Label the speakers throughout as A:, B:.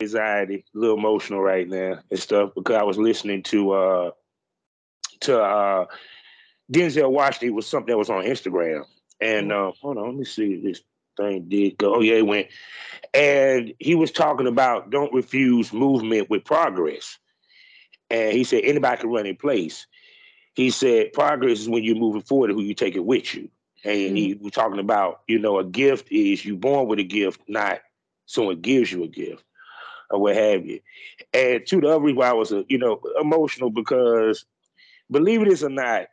A: anxiety, a little emotional right now and stuff because I was listening to uh to uh Denzel Washington was something that was on Instagram. And uh hold on, let me see if this thing did go. Oh yeah, it went. And he was talking about don't refuse movement with progress. And he said anybody can run in place. He said progress is when you're moving forward and who you take it with you. And mm-hmm. he was talking about, you know, a gift is you born with a gift, not someone gives you a gift or what have you. And to the other reason why I was, uh, you know, emotional because believe it or not,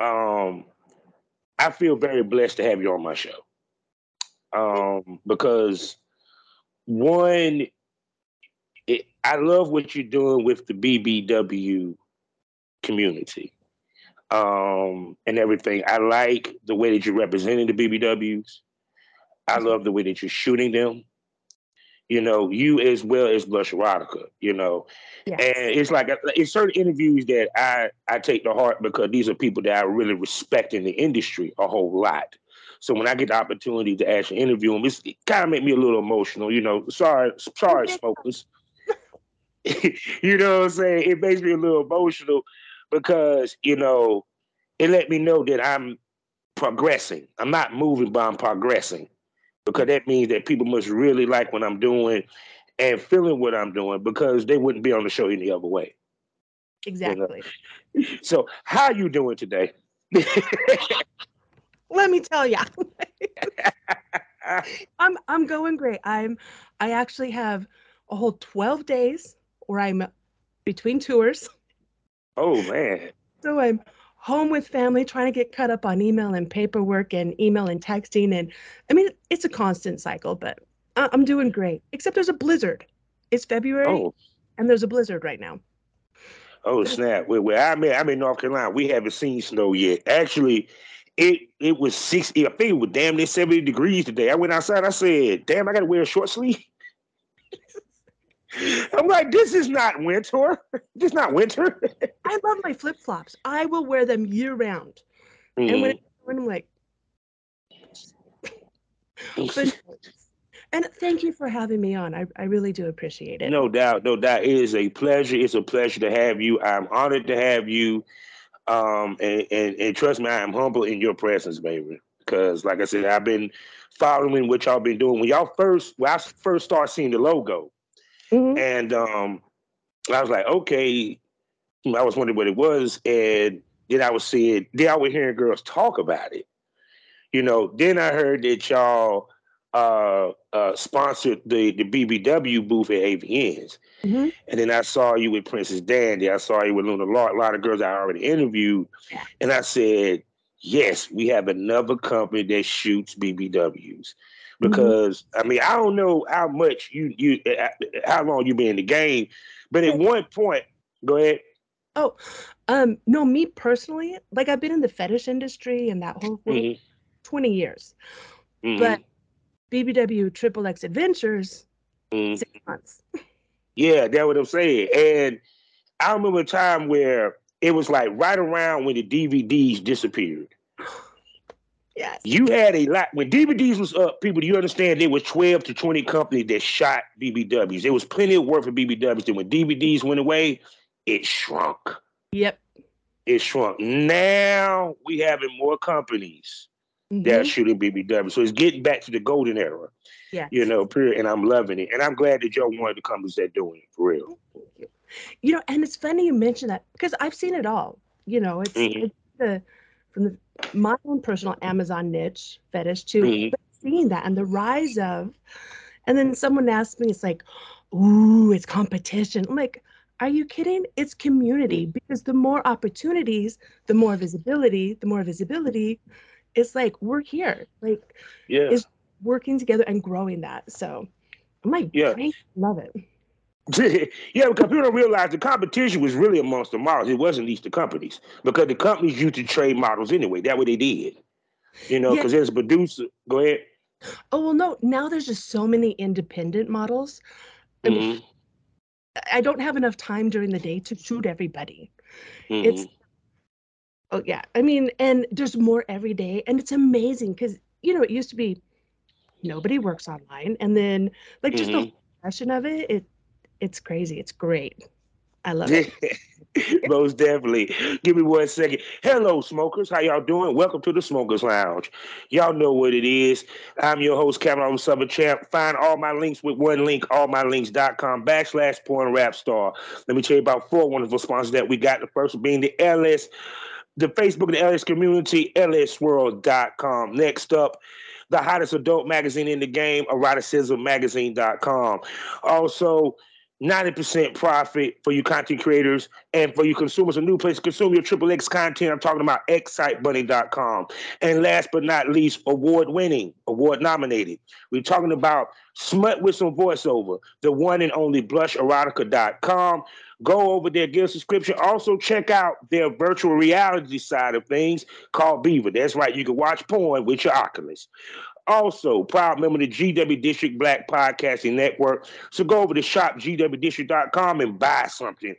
A: um, I feel very blessed to have you on my show. Um, because one, it, I love what you're doing with the BBW community um, and everything. I like the way that you're representing the BBWs. I love the way that you're shooting them you know, you as well as Blush Erotica, you know. And it's like uh, it's certain interviews that I I take to heart because these are people that I really respect in the industry a whole lot. So when I get the opportunity to actually interview them, it kind of make me a little emotional, you know. Sorry, sorry, smokers. you know what I'm saying? It makes me a little emotional because, you know, it let me know that I'm progressing. I'm not moving, but I'm progressing because that means that people must really like what I'm doing and feeling what I'm doing because they wouldn't be on the show any other way.
B: Exactly.
A: You know? So, how you doing today?
B: Let me tell you. I'm I'm going great. I'm I actually have a whole 12 days where I'm between tours.
A: Oh man.
B: So I'm home with family, trying to get caught up on email and paperwork and email and texting. And I mean, it's a constant cycle, but I'm doing great, except there's a blizzard. It's February oh. and there's a blizzard right now.
A: Oh snap! Where I'm in, I'm in North Carolina. We haven't seen snow yet. Actually, it it was sixty. I think it was damn near seventy degrees today. I went outside. I said, "Damn, I got to wear a short sleeve." I'm like, this is not winter. This is not winter.
B: I love my flip flops. I will wear them year round. Mm. And when, when I'm like, but, and thank you for having me on. I, I really do appreciate it.
A: No doubt, no doubt. It is a pleasure. It's a pleasure to have you. I'm honored to have you. Um, and, and, and trust me, I am humble in your presence, baby. Because, like I said, I've been following what y'all been doing. When y'all first, when I first started seeing the logo, Mm-hmm. And um, I was like, okay. I was wondering what it was, and then I was seeing, then I was hearing girls talk about it. You know, then I heard that y'all uh, uh, sponsored the the BBW booth at AVNs, mm-hmm. and then I saw you with Princess Dandy. I saw you with Luna Lark, a lot of girls I already interviewed, and I said, yes, we have another company that shoots BBWs. Mm-hmm. because mm-hmm. I mean I don't know how much you you uh, how long you been in the game, but at one point, go ahead.
B: Oh, um, no, me personally, like I've been in the fetish industry and that whole mm-hmm. twenty years, mm-hmm. but BBW Triple X Adventures mm-hmm. six months.
A: Yeah, that's what I'm saying, and I remember a time where it was like right around when the DVDs disappeared.
B: Yes.
A: You had a lot when DVDs was up, people, do you understand there was 12 to 20 companies that shot BBWs. There was plenty of work for BBWs. Then when DVDs went away, it shrunk.
B: Yep.
A: It shrunk. Now we having more companies mm-hmm. that are shooting BBWs. So it's getting back to the golden era.
B: Yeah.
A: You know, period. And I'm loving it. And I'm glad that y'all wanted the companies that doing it for real.
B: You know, and it's funny you mention that because I've seen it all. You know, it's, mm-hmm. it's the from the my own personal Amazon niche fetish too. mm-hmm. seeing that and the rise of, and then someone asked me, it's like, ooh, it's competition. I'm like, are you kidding? It's community because the more opportunities, the more visibility, the more visibility, it's like we're here. Like,
A: yeah,
B: it's working together and growing that. So I'm like, yeah, great, love it.
A: yeah, because people don't realize the competition was really amongst the models. It wasn't these the companies because the companies used to trade models anyway. That what they did. You know, because yeah. there's a producer. Go ahead.
B: Oh well, no. Now there's just so many independent models. I, mm-hmm. I don't have enough time during the day to shoot everybody. Mm-hmm. It's oh yeah. I mean, and there's more every day, and it's amazing because you know it used to be nobody works online, and then like just mm-hmm. the progression of it, it it's crazy. It's great. I love it.
A: Most definitely. Give me one second. Hello, smokers. How y'all doing? Welcome to the Smokers Lounge. Y'all know what it is. I'm your host, Cameron Summer Champ. Find all my links with one link, allmylinks.com backslash porn rap star. Let me tell you about four wonderful sponsors that we got. The first being the LS, the Facebook and the LS community, lsswirl.com. Next up, the hottest adult magazine in the game, eroticismmagazine.com. Also, 90% profit for you content creators and for you consumers, a new place to consume your triple X content. I'm talking about xsitebunny.com. And last but not least, award winning, award nominated. We're talking about Smut with some voiceover, the one and only blusherotica.com. Go over there, get a subscription. Also, check out their virtual reality side of things called Beaver. That's right, you can watch porn with your Oculus. Also, proud member of the GW District Black Podcasting Network. So go over to shopgwdistrict.com and buy something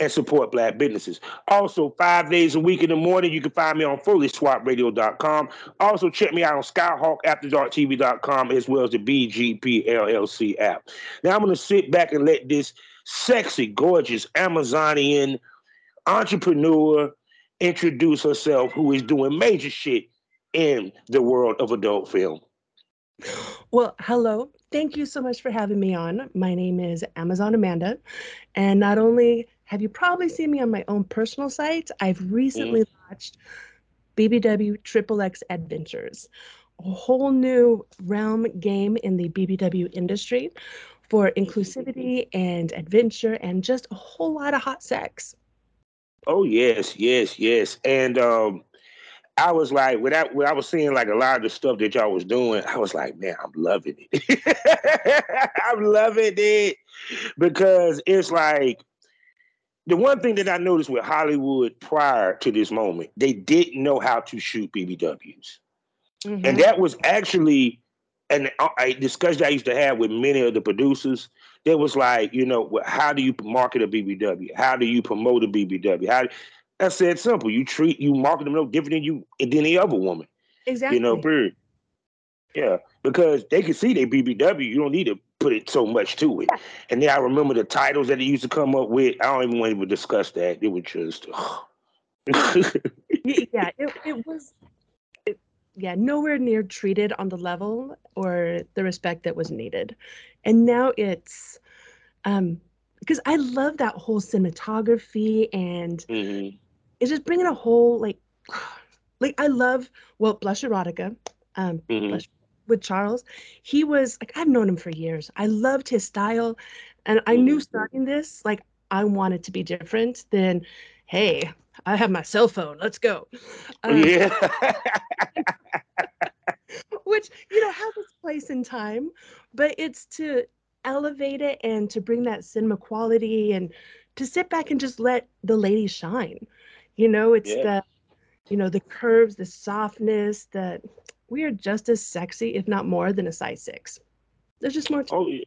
A: and support black businesses. Also, five days a week in the morning, you can find me on fullyswapradio.com. Also, check me out on skyhawkafterdarktv.com as well as the BGP LLC app. Now, I'm going to sit back and let this sexy, gorgeous Amazonian entrepreneur introduce herself, who is doing major shit in the world of adult film.
B: Well, hello. Thank you so much for having me on. My name is Amazon Amanda. And not only have you probably seen me on my own personal site, I've recently mm. launched BBW Triple X Adventures, a whole new realm game in the BBW industry for inclusivity and adventure and just a whole lot of hot sex.
A: Oh yes, yes, yes. And um I was like, without when I was seeing like a lot of the stuff that y'all was doing, I was like, man, I'm loving it. I'm loving it because it's like the one thing that I noticed with Hollywood prior to this moment, they didn't know how to shoot BBWs, mm-hmm. and that was actually an uh, a discussion I used to have with many of the producers. There was like, you know, how do you market a BBW? How do you promote a BBW? How I said simple. You treat you market them no different than you than any other woman.
B: Exactly.
A: You know, period. Yeah, because they can see they BBW. You don't need to put it so much to it. And then I remember the titles that they used to come up with. I don't even want to discuss that. It was just.
B: yeah, it, it was. It, yeah, nowhere near treated on the level or the respect that was needed, and now it's. Um, because I love that whole cinematography and mm-hmm it's just bringing a whole like like I love well Blush Erotica, um, mm-hmm. Blush, with Charles. He was like I've known him for years. I loved his style, and I mm-hmm. knew starting this like I wanted to be different than, hey, I have my cell phone. Let's go.
A: Um, yeah.
B: which you know has its place in time, but it's to elevate it and to bring that cinema quality and to sit back and just let the ladies shine. You know, it's yeah. the, you know, the curves, the softness, that we are just as sexy, if not more, than a size six. There's just more. To-
A: oh yeah.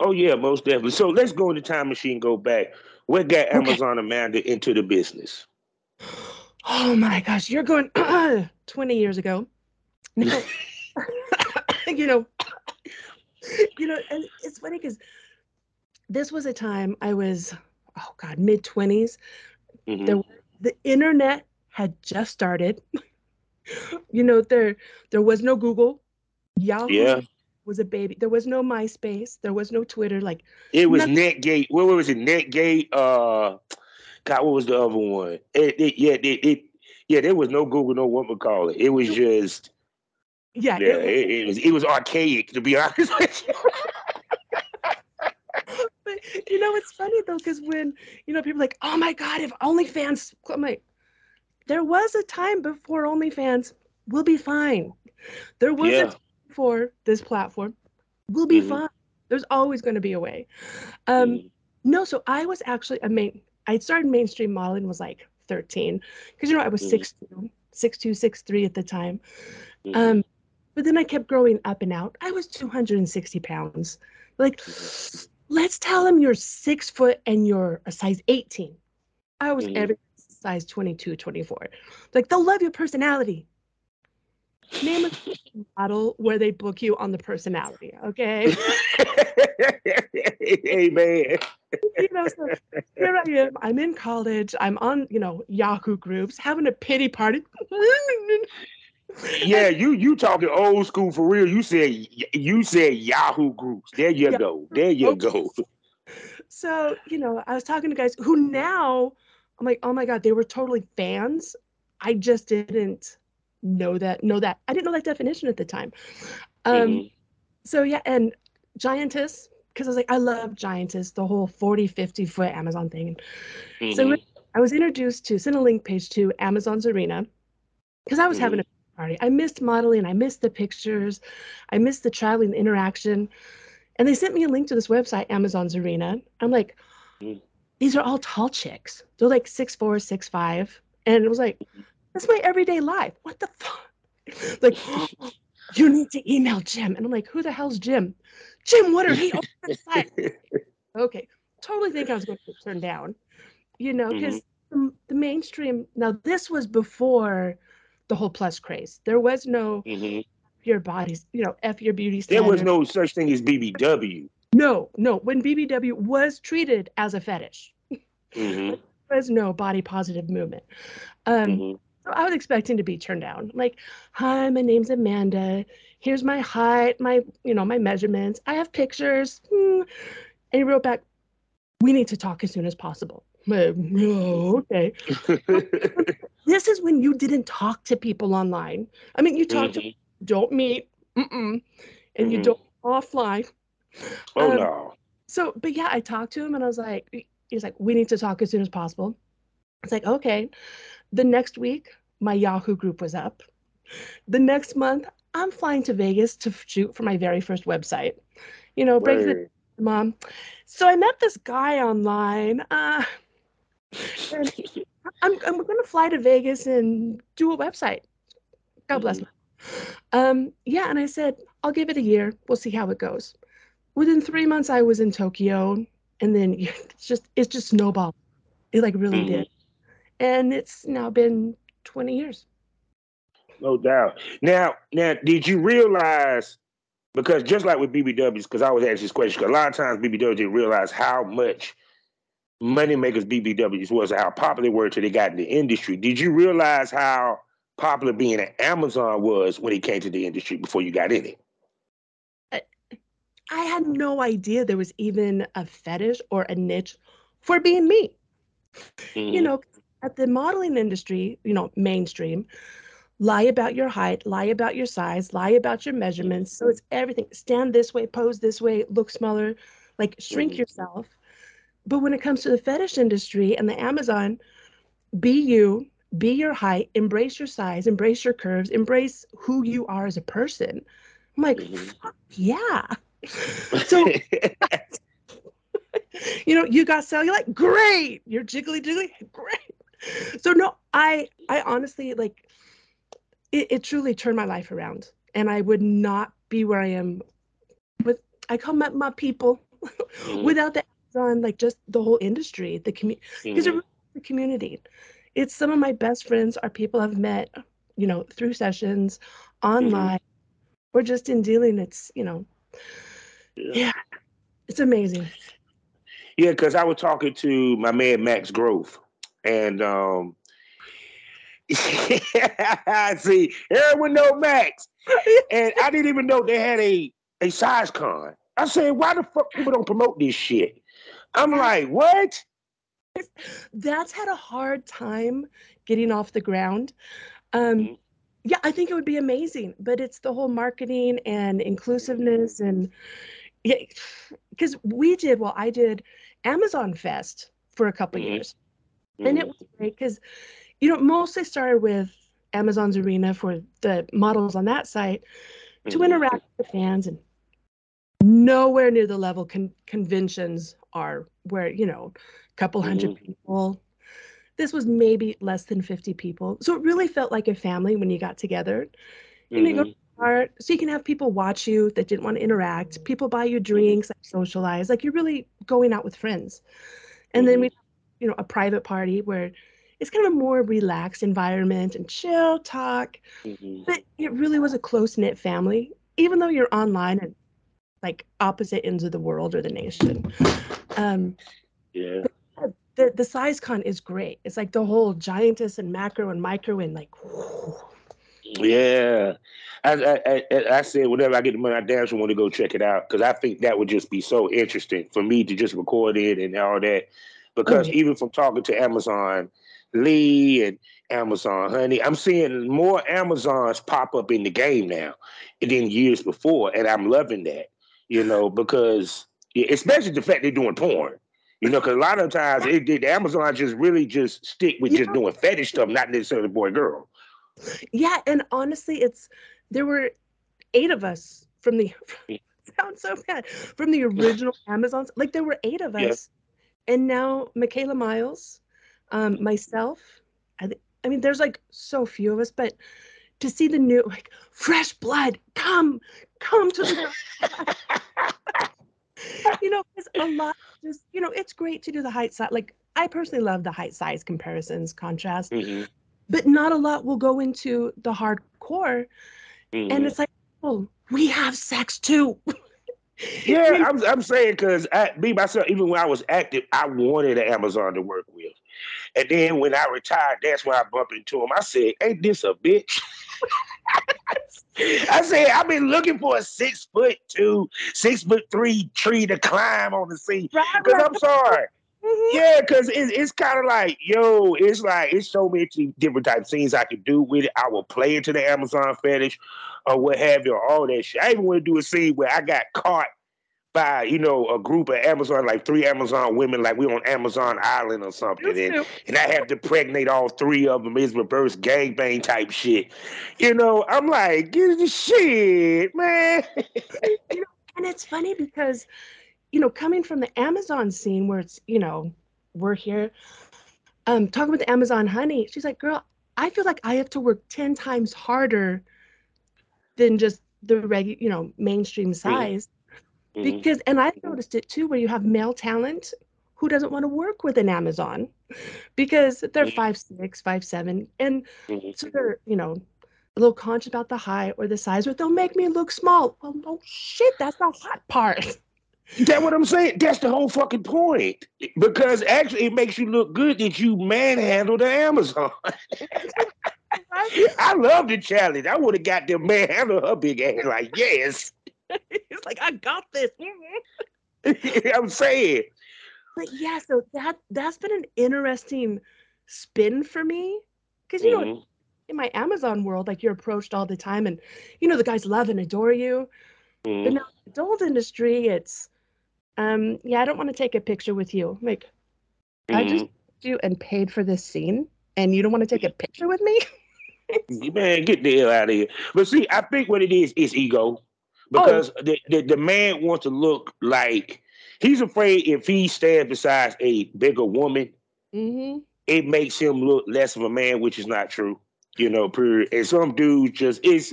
A: Oh yeah, most definitely. So let's go in the time machine, go back. What got Amazon okay. Amanda into the business?
B: Oh my gosh, you're going 20 years ago. No, you know, you know, and it's funny because this was a time I was, oh God, mid 20s. Mm-hmm. There the internet had just started. you know, there there was no Google. Yahoo yeah. was a baby. There was no MySpace. There was no Twitter. Like
A: it was nothing. Netgate. What was it? Netgate. Uh, God, what was the other one? It, it yeah, it, it, yeah. There was no Google, no what we call it. It was just.
B: Yeah,
A: yeah it, it, it was it was archaic to be honest with you.
B: You know, it's funny though, because when you know people like, oh my god, if OnlyFans, I'm like, there was a time before OnlyFans. We'll be fine. There was yeah. a time for this platform. We'll be mm-hmm. fine. There's always going to be a way. Um, mm-hmm. No, so I was actually a main. I started mainstream modeling was like 13 because you know I was mm-hmm. 6'2", 6'2", 6'3", at the time. Mm-hmm. Um, but then I kept growing up and out. I was 260 pounds. Like let's tell them you're six foot and you're a size 18. I was mm-hmm. every size 22, 24. Like they'll love your personality. name a model where they book you on the personality. Okay.
A: Amen.
B: you know, so here I am. I'm in college. I'm on, you know, Yahoo groups, having a pity party.
A: Yeah, you you talking old school for real. You said you said Yahoo groups. There you yeah. go. There you okay. go.
B: So, you know, I was talking to guys who now I'm like, oh my God, they were totally fans. I just didn't know that, know that. I didn't know that definition at the time. Um, mm-hmm. so yeah, and Giantess, because I was like, I love Giantess, the whole 40, 50 foot Amazon thing. Mm-hmm. So I was introduced to send a link page to Amazon's Arena because I was mm-hmm. having a party. I missed modeling, I missed the pictures, I missed the traveling, the interaction. And they sent me a link to this website, Amazon's Arena. I'm like, mm. these are all tall chicks. They're like six four, six five. And it was like, that's my everyday life. What the fuck? Like, you need to email Jim. And I'm like, who the hell's Jim? Jim Woodard, he okay. Totally think I was going to get turned down. You know, because mm-hmm. the, the, mainstream now this was before the whole plus craze. There was no mm-hmm your bodies, you know, F your beauty
A: standard. There was no such thing as BBW.
B: No, no. When BBW was treated as a fetish, mm-hmm. there was no body positive movement. Um, mm-hmm. So I was expecting to be turned down. Like, hi, my name's Amanda. Here's my height, my, you know, my measurements. I have pictures. Hmm. And he wrote back, we need to talk as soon as possible. Oh, okay. this is when you didn't talk to people online. I mean, you talked mm-hmm. to don't meet, and mm-hmm. you don't offline.
A: Oh um, no.
B: So, but yeah, I talked to him and I was like, he's like, we need to talk as soon as possible. It's like, okay. The next week, my Yahoo group was up. The next month, I'm flying to Vegas to shoot for my very first website. You know, break the mom. So I met this guy online. Uh, I'm, I'm going to fly to Vegas and do a website. God bless mm-hmm. Um, yeah, and I said, I'll give it a year. We'll see how it goes. Within three months, I was in Tokyo, and then it's just it's just snowballed. It like really mm-hmm. did, and it's now been twenty years.
A: No doubt. Now, now, did you realize? Because just like with BBWs, because I was asking this question, because a lot of times BBWs didn't realize how much money makers BBWs was, how popular they were till they got in the industry. Did you realize how popular being at Amazon was when it came to the industry before you got in it?
B: I had no idea there was even a fetish or a niche for being me. Mm-hmm. You know, at the modeling industry, you know, mainstream, lie about your height, lie about your size, lie about your measurements. So it's everything. Stand this way, pose this way, look smaller, like shrink mm-hmm. yourself. But when it comes to the fetish industry and the Amazon, be you, be your height, embrace your size, embrace your curves, embrace who you are as a person. I'm like, mm-hmm. yeah. So, you know, you got cellulite, great. You're jiggly jiggly, great. So no, I, I honestly like, it, it truly turned my life around, and I would not be where I am with. I come at my people mm-hmm. without the on like just the whole industry, the community, because mm-hmm. the community it's some of my best friends are people I've met, you know, through sessions, mm-hmm. online, mm-hmm. or just in dealing. It's, you know, yeah, yeah it's amazing.
A: Yeah, because I was talking to my man Max Grove, and um, I see, everyone know Max, and I didn't even know they had a a size con. I said, why the fuck people don't promote this shit? I'm like, what?
B: that's had a hard time getting off the ground. Um, mm-hmm. yeah, I think it would be amazing, but it's the whole marketing and inclusiveness and yeah, because we did well, I did Amazon Fest for a couple mm-hmm. years, mm-hmm. and it mm-hmm. was great because you know mostly started with Amazon's Arena for the models on that site to mm-hmm. interact with the fans and nowhere near the level con- conventions are where you know a couple 100 mm-hmm. people. This was maybe less than 50 people. So it really felt like a family when you got together. You mm-hmm. know, art, so you can have people watch you that didn't want to interact. People buy you drinks, like socialize. Like you're really going out with friends. And mm-hmm. then we, you know, a private party where it's kind of a more relaxed environment and chill talk. Mm-hmm. But it really was a close knit family, even though you're online and like opposite ends of the world or the nation. Um,
A: yeah.
B: The, the size con is great. It's like the whole giantess and macro and micro and like. Whoo.
A: Yeah, I, I, I, I said whenever I get the money, I damn sure want to go check it out because I think that would just be so interesting for me to just record it and all that. Because mm-hmm. even from talking to Amazon Lee and Amazon Honey, I'm seeing more Amazons pop up in the game now than years before, and I'm loving that. You know, because especially the fact they're doing porn. You know, because a lot of times it, it, Amazon just really just stick with yeah. just doing fetish stuff, not necessarily boy girl.
B: Yeah, and honestly, it's there were eight of us from the sounds so bad from the original Amazons. Like there were eight of us, yeah. and now Michaela Miles, um, myself. I, th- I mean, there's like so few of us, but to see the new like fresh blood come come to the you know because a lot just you know it's great to do the height size like i personally love the height size comparisons contrast mm-hmm but not a lot will go into the hardcore. Mm-hmm. And it's like, oh, we have sex too.
A: yeah, I'm, I'm saying because me myself, even when I was active, I wanted an Amazon to work with. And then when I retired, that's when I bumped into him. I said, Ain't this a bitch? I said, I've been looking for a six foot two, six foot three tree to climb on the sea. Because I'm sorry. Mm-hmm. Yeah, because it's, it's kind of like, yo, it's like, it's so many different type of scenes I could do with it. I will play into the Amazon fetish or what have you, or all that shit. I even want to do a scene where I got caught by, you know, a group of Amazon, like three Amazon women, like we on Amazon Island or something. And, and I have to pregnate all three of them. It's reverse gangbang type shit. You know, I'm like, get the shit, man.
B: you know, and it's funny because you know, coming from the Amazon scene where it's, you know, we're here, um, talking with Amazon Honey, she's like, girl, I feel like I have to work 10 times harder than just the regular, you know, mainstream size. Mm-hmm. Because, and I've noticed it too, where you have male talent who doesn't want to work with an Amazon because they're mm-hmm. five, six, five, seven. And mm-hmm. so they're, you know, a little conscious about the height or the size, but they'll make me look small. Well, no shit, that's the hot part.
A: That what I'm saying? That's the whole fucking point. Because actually, it makes you look good that you manhandle the Amazon. I love the challenge. I would have got them manhandle her big ass. Like, yes.
B: Like I got this.
A: I'm saying.
B: But yeah, so that that's been an interesting spin for me because you mm-hmm. know in my Amazon world, like you're approached all the time, and you know the guys love and adore you. Mm-hmm. But now the adult industry, it's um, yeah, I don't want to take a picture with you. Like, mm-hmm. I just you and paid for this scene, and you don't want to take a picture with me?
A: man, get the hell out of here. But see, I think what it is is ego, because oh. the, the, the man wants to look like he's afraid if he stands beside a bigger woman, mm-hmm. it makes him look less of a man, which is not true. You know, period. And some dudes just it's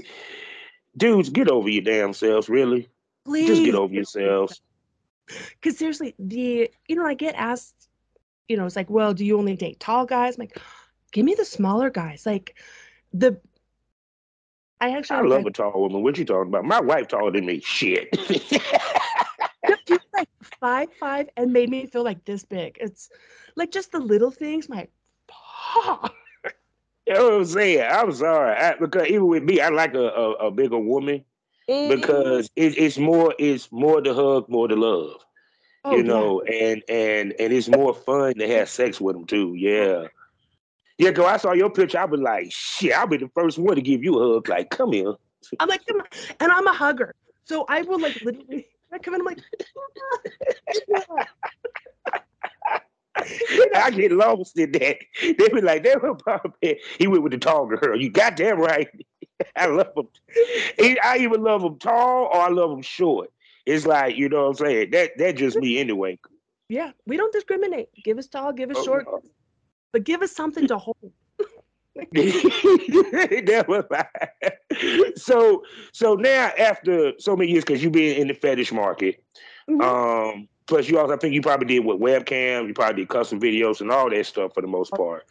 A: dudes get over your damn selves, really. Please. Just get over yourselves.
B: Because seriously, the you know, I get asked, you know, it's like, well, do you only date tall guys? I'm like, give me the smaller guys. Like the I actually
A: I love a tall woman. What you talking about? My wife taller than me. Shit.
B: She's like five five and made me feel like this big. It's like just the little things. My
A: oh. You know what I'm saying? I'm sorry. I, because even with me, I like a, a, a bigger woman mm-hmm. because it, it's more it's more the hug, more the love. Oh, you know, yeah. and and and it's more fun to have sex with them too. Yeah. Yeah, cause I saw your picture, I was like, shit, I'll be the first one to give you a hug. Like, come here.
B: I'm like, come on. And I'm a hugger. So I will like literally I come in, I'm like,
A: I get lost in that. They be like, they were probably he went with the tall girl. You got goddamn right. I love him. I even love him tall or I love him short. It's like, you know what I'm saying? That that just me anyway.
B: Yeah, we don't discriminate. Give us tall, give us oh, short. But give us something to hold.
A: so so now after so many years, because you've been in the fetish market, mm-hmm. um, plus you also I think you probably did with webcam, you probably did custom videos and all that stuff for the most part.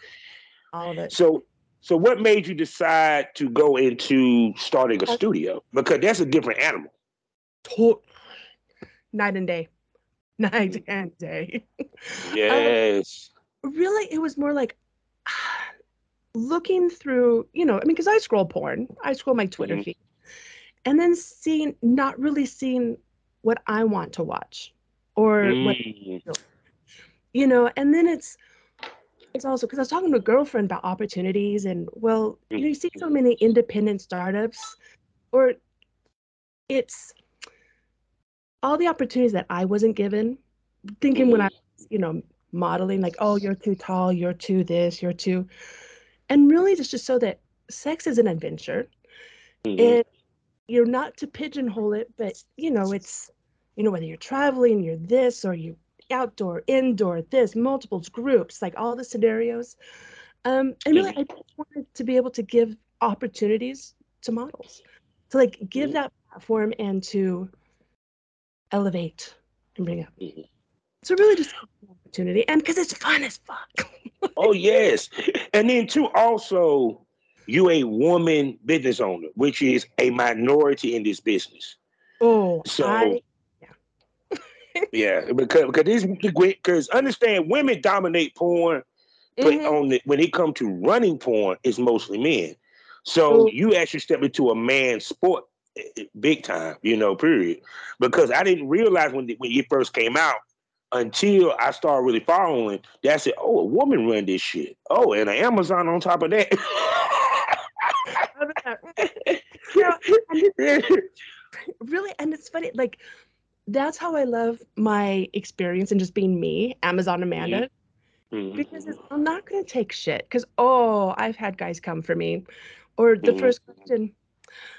B: All it.
A: So, so what made you decide to go into starting a studio? Because that's a different animal.
B: To- night and day, night and day.
A: Yes.
B: Um, really, it was more like looking through, you know, I mean, because I scroll porn, I scroll my Twitter
A: Mhm.
B: feed, and then seeing, not really seeing what I want to watch or what,
A: Mm.
B: you know, and then it's, it's also because I was talking to a girlfriend about opportunities, and well, you know, you see so many independent startups, or it's all the opportunities that I wasn't given, thinking when I was, you know, modeling, like, oh, you're too tall, you're too this, you're too, and really just just so that sex is an adventure,
A: Mhm.
B: and you're not to pigeonhole it, but you know, it's, you know, whether you're traveling, you're this, or you outdoor, indoor, this, multiples, groups, like all the scenarios. Um, and really, I just wanted to be able to give opportunities to models, to like give
A: Mhm.
B: that platform and to elevate and bring up. So really, just opportunity, and because it's fun as fuck.
A: Oh yes, and then too also you a woman business owner, which is a minority in this business.
B: Oh,
A: So
B: I,
A: yeah, because because this because understand women dominate porn, but
B: Mhm.
A: on the, when it comes to running porn, it's mostly men. So
B: Oh.
A: you actually step into a man's sport eh, eh, big time, you know, period. Because I didn't realize when when you first came out until I started really following. That I said, "Oh, a woman run this shit." Oh, and an Amazon on top of that.
B: Really and it's funny like that's how i love my experience and just being me amazon amanda because it's, i'm not going to take shit because oh i've had guys come for me or the
A: Mhm.
B: first question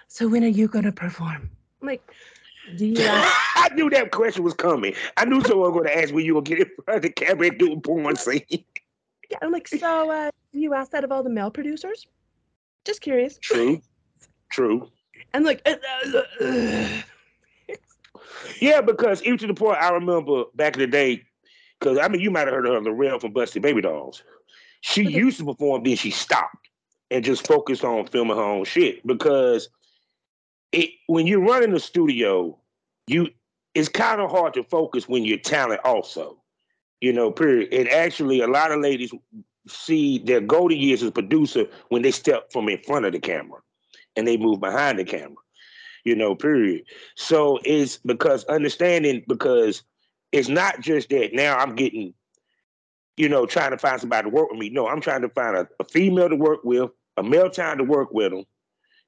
B: so when are you going to perform i'm like do you ask
A: I knew that question was coming. I knew someone was going to ask when you were getting in front of the camera and doing porn scene.
B: yeah, i'm like so uh, you asked that of all the male producers just curious
A: True, true.
B: and like uh, uh, uh,
A: Yeah, because even to the point I remember back in the day, because I mean, you might have heard of her, Lorel from Busted Baby Dolls. She
B: Okay.
A: used to perform, then she stopped and just focused on filming her own shit. Because it when you're running a studio, you it's kind of hard to focus when you're talent also. You know, period. And actually, a lot of ladies see their golden years as producer when they step from in front of the camera and they move behind the camera. You know, period. So it's because understanding because it's not just that now I'm getting, you know, trying to find somebody to work with me. No, I'm trying to find a, a female to work with, a male time to work with them,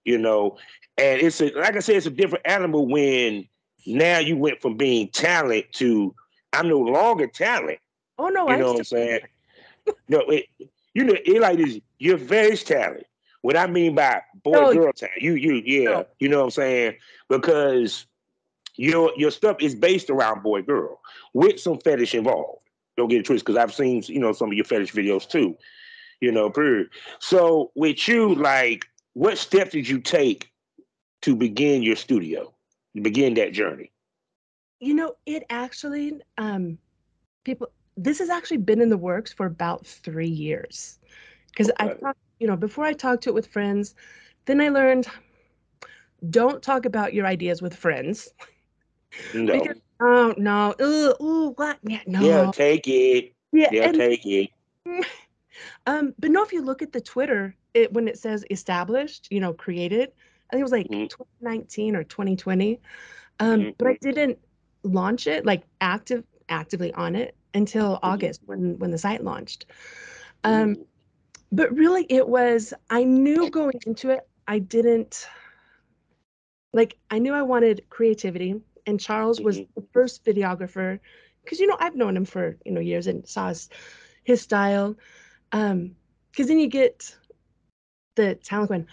A: you know. And it's a like I said, it's a different animal when now you went from being talent to I'm no longer talent.
B: oh no
A: You know what I'm saying? No, it, you know, it like this. You're very talented. What I mean by boy
B: No,
A: girl talent, you you yeah,
B: No.
A: you know what I'm saying? Because your your stuff is based around boy girl with some fetish involved. Don't get it twisted, because I've seen you know some of your fetish videos too. You know, period. So with you, like, what steps did you take to begin your studio, to begin that journey?
B: You know, it actually, um, people, this has actually been in the works for about three years. Because I
A: Okay.
B: talked, you know, before I talked to it with friends, then I learned don't talk about your ideas with friends.
A: No,
B: Because, oh, no, ugh, ooh, what? Yeah, no.
A: they'll take it.
B: Yeah,
A: They'll
B: and,
A: take it.
B: um, but no, if you look at the Twitter, it when it says established, you know, created, I think it was like
A: Mhm.
B: 2019 or 2020. Um, but I didn't launch it like active actively on it until August when when the site launched. Um,
A: Ooh.
B: but really it was I knew going into it, I didn't like I knew I wanted creativity and Charles was
A: Mhm.
B: the first videographer because you know I've known him for you know years and saw his, his style. Um, because then you get the talent going,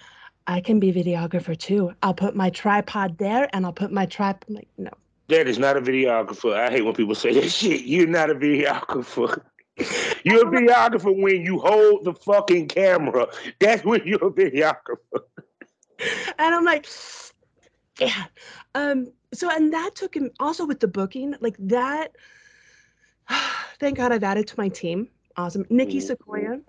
B: I can be videographer too. I'll put my tripod there and I'll put my tripod like no.
A: That is not a videographer. I hate when people say that shit. You're not a videographer. You're a videographer when you hold the fucking camera. That's when you're a videographer.
B: and I'm like, yeah. Um, so and that took him also with the booking, like that. Thank God I've added to my team. Awesome. Nikki
A: Mhm.
B: Sequoia.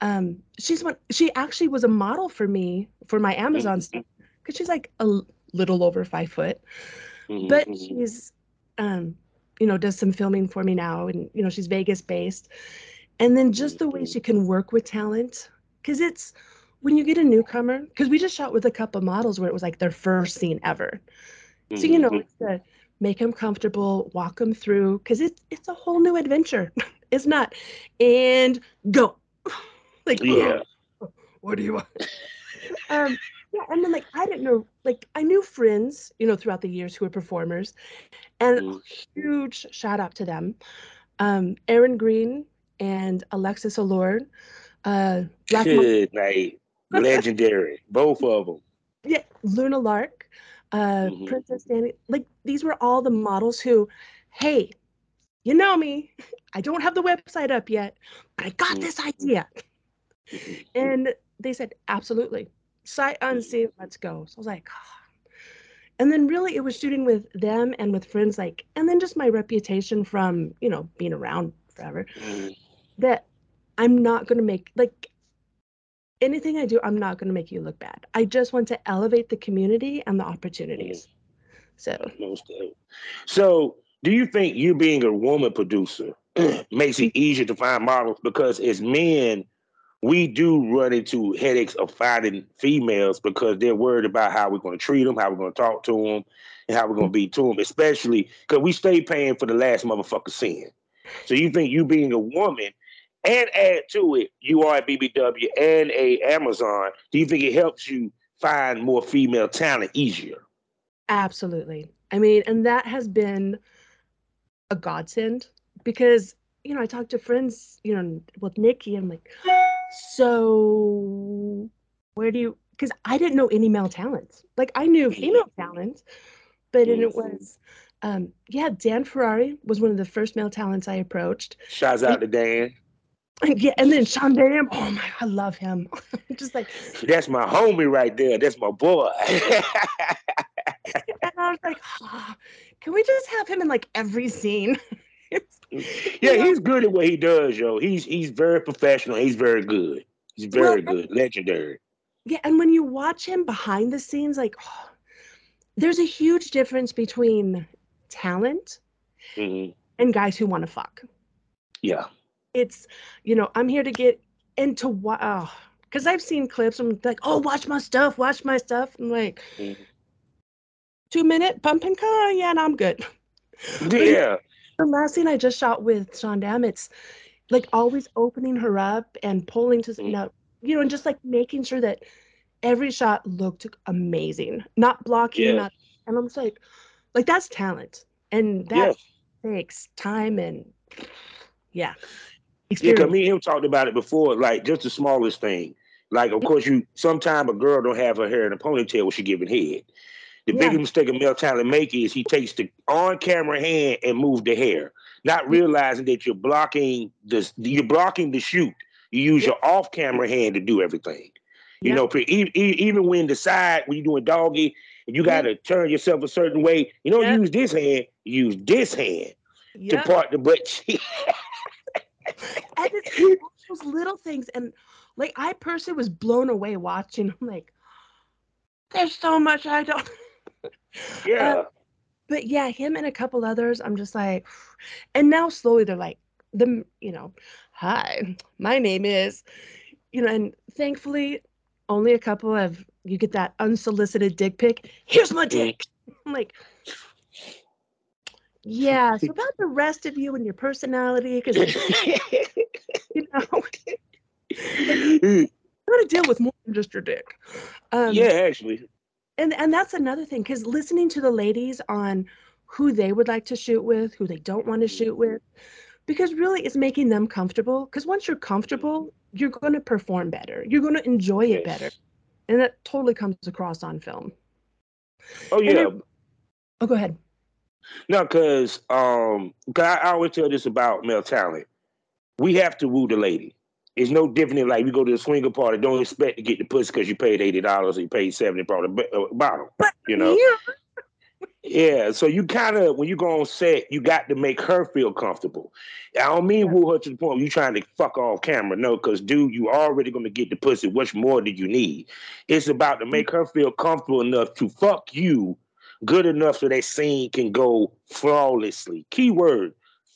B: Um, she's one. She actually was a model for me for my Amazon mm-hmm. stuff because she's like a little over five foot, mm-hmm. but mm-hmm. she's, um, you know, does some filming for me now, and you know, she's Vegas based, and then just the way mm-hmm. she can work with talent, because it's when you get a newcomer, because we just shot with a couple models where it was like their first scene ever, so you know, it's make them comfortable, walk them through, because it's it's a whole new adventure. it's not, and go. like, yeah. Oh, what do you want? um, yeah, and then like I didn't know, like I knew friends, you know, throughout the years who were performers, and mm. huge shout out to them, um, Aaron Green and Alexxis Allure. Uh,
A: Black Good night, legendary, both of them.
B: Yeah, Luna Lark, uh, mm-hmm. Princess Danny, like these were all the models who, hey, you know me, I don't have the website up yet, but I got mm-hmm. this idea. Mm-hmm. And they said, absolutely. Sight unseen, let's go. So I was like, oh. and then really it was shooting with them and with friends, like, and then just my reputation from, you know, being around forever, mm-hmm. that I'm not going to make, like, anything I do, I'm not going to make you look bad. I just want to elevate the community and the opportunities. So,
A: so do you think you being a woman producer makes it easier to find models? Because as men, we do run into headaches of finding females because they're worried about how we're going to treat them, how we're going to talk to them, and how we're going to be to them, especially because we stay paying for the last motherfucker sin. So you think you being a woman and add to it, you are a BBW and a Amazon. Do you think it helps you find more female talent easier?
B: Absolutely. I mean, and that has been a godsend because you know I talked to friends, you know, with Nikki. I'm like, so where do you because I didn't know any male talents. Like I knew female talents, but mm-hmm. it was um yeah, Dan Ferrari was one of the first male talents I approached.
A: Shouts out to Dan.
B: Yeah, and then Sean Dam, oh my, I love him. Just like
A: that's my homie right there. That's my boy. and
B: I was like, oh, can we just have him in like every scene?
A: yeah, he's good at what he does, yo. He's he's very professional. He's very good. He's very well, good, legendary.
B: Yeah, and when you watch him behind the scenes, like oh, there's a huge difference between talent mm-hmm. and guys who want to fuck.
A: Yeah.
B: It's, you know, I'm here to get into what, oh, because I've seen clips. I'm like, oh, watch my stuff, watch my stuff. I'm like, mm-hmm. Two minute pumping car, yeah, and I'm good.
A: Yeah.
B: The last scene I just shot with Sean Dam, it's like always opening her up and pulling to mm. you know, you know, and just like making sure that every shot looked amazing, not blocking, yeah. not. And I'm just like, like that's talent, and that yeah. takes time and yeah.
A: Experience. Yeah, cause me and him talked about it before, like just the smallest thing. Like, of course, you sometimes a girl don't have her hair in a ponytail when she giving head. The yeah. biggest mistake a male talent make is he takes the on camera hand and move the hair, not realizing that you're blocking the you're blocking the shoot. You use yeah. your off camera hand to do everything. You yeah. know, even when the side when you're doing doggy, you got to turn yourself a certain way. You don't use this hand. Use this hand to part the butt cheek.
B: and it's those little things, and like I personally was blown away watching. I'm like, there's so much I don't.
A: Yeah. Uh,
B: but yeah, him and a couple others, I'm just like, and now slowly they're like, the you know, hi, my name is, you know, and thankfully, only a couple of you get that unsolicited dick pic. Here's my dick. I'm like, yeah. So about the rest of you and your personality, because you know, you got to deal with more than just your dick.
A: Um, yeah, actually
B: and and that's another thing because listening to the ladies on who they would like to shoot with who they don't want to shoot with because really it's making them comfortable because once you're comfortable you're going to perform better you're going to enjoy it better and that totally comes across on film.
A: Oh yeah.
B: oh go ahead.
A: No because um cause I, I always tell this about male talent. We have to woo the lady it's no different than like we go to a swinger party. Don't expect to get the pussy because you paid eighty dollars. You paid seventy for the uh, bottle. You know. Yeah, so you kind of when you go on set, you got to make her feel comfortable. I don't mean woo her to the point where you trying to fuck off camera. No, because dude, you already gonna get the pussy. What more do you need? It's about to make her feel comfortable enough to fuck you good enough so that scene can go flawlessly. Keyword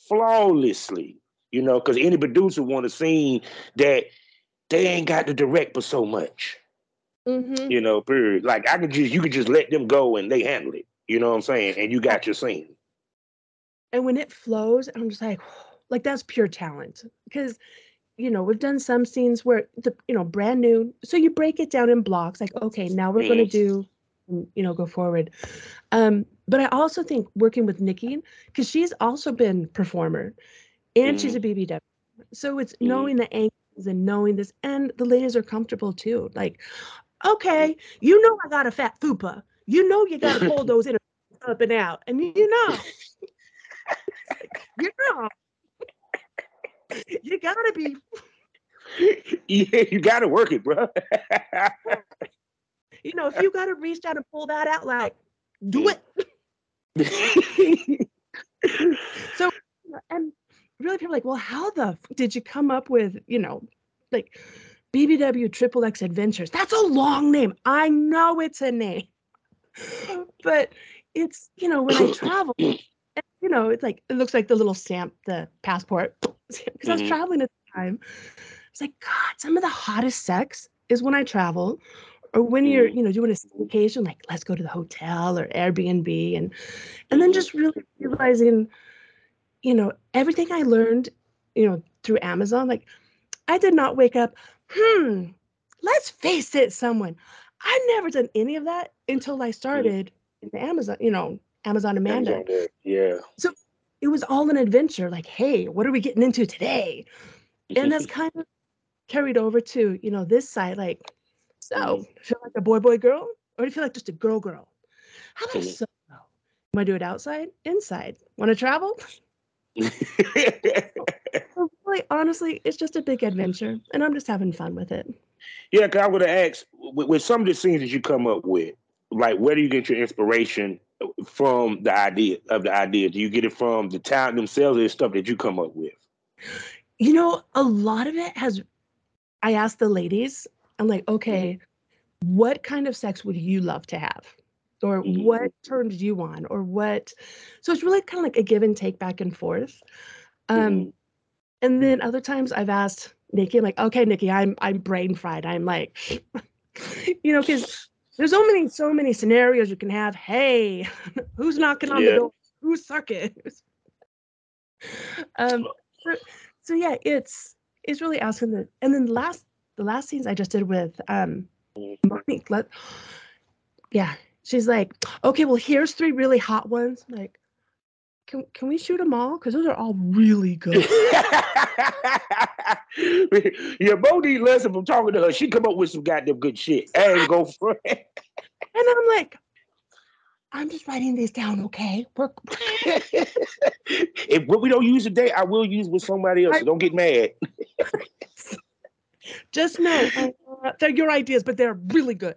A: flawlessly. You know, because any producer want a scene that they ain't got to direct for so much. Mm-hmm. You know, period. Like I could just you could just let them go and they handle it. You know what I'm saying? And you got your scene.
B: And when it flows, I'm just like, like that's pure talent. Because, you know, we've done some scenes where the, you know, brand new. So you break it down in blocks, like, okay, now we're gonna do, you know, go forward. Um, but I also think working with Nikki, because she's also been performer and mm. she's a mm-hmm. BBW. So it's mm. knowing the angles and knowing this, and the ladies are comfortable too. Like, okay, you know I got a fat fupa. You know you gotta pull those in up and out. And you know, you know, you gotta be.
A: Yeah, you gotta work it, bro.
B: you know, if you gotta reach down and pull that out, like, do it. so, and really, people are like, well, how the f- did you come up with, you know, like BBW Triple X Adventures? That's a long name. I know it's a name but it's you know when I travel, you know it's like it looks like the little stamp, the passport, because mm-hmm. I was mm-hmm. traveling at the time. It's like God, some of the hottest sex is when I travel, or when you're mm-hmm. you know doing a vacation, like let's go to the hotel or Airbnb, and and then mm-hmm. just really realizing, you know, everything I learned, you know, through Amazon, like I did not wake up, hmm, let's face it, someone. I never done any of that until I mm. started in the Amazon, you know, Amazon Amanda. Amazon,
A: yeah.
B: So it was all an adventure. Like, hey, what are we getting into today? And that's kind of carried over to, you know, this side. Like, so mm. feel like a boy, boy, girl, or do you feel like just a girl, girl? How about mm-hmm. so? Want to do it outside, inside? Want to travel? So really, honestly, it's just a big adventure, and I'm just having fun with it.
A: Yeah, because I would have asked with, with, some of the scenes that you come up with, like where do you get your inspiration from the idea of the idea? Do you get it from the talent themselves or the stuff that you come up with?
B: You know, a lot of it has I asked the ladies, I'm like, okay, mm-hmm. what kind of sex would you love to have? Or mm-hmm. what turns you on? Or what so it's really kind of like a give and take back and forth. Um mm-hmm. and then other times I've asked Nikki, I'm like, okay, Nikki, I'm I'm brain fried. I'm like, you know, because there's so many, so many scenarios you can have. Hey, who's knocking on yeah. the door? Who's sucking? um, so, so, yeah, it's it's really asking the and then the last the last scenes I just did with um Monique, let yeah, she's like, okay, well, here's three really hot ones. I'm like, can can we shoot them all? Because those are all really good.
A: yeah, Bo lesson from talking to her. She come up with some goddamn good shit. And go for it.
B: And I'm like, I'm just writing these down, okay? We're...
A: if what we don't use today, I will use with somebody else. So don't get mad.
B: just know uh, they're your ideas, but they're really good.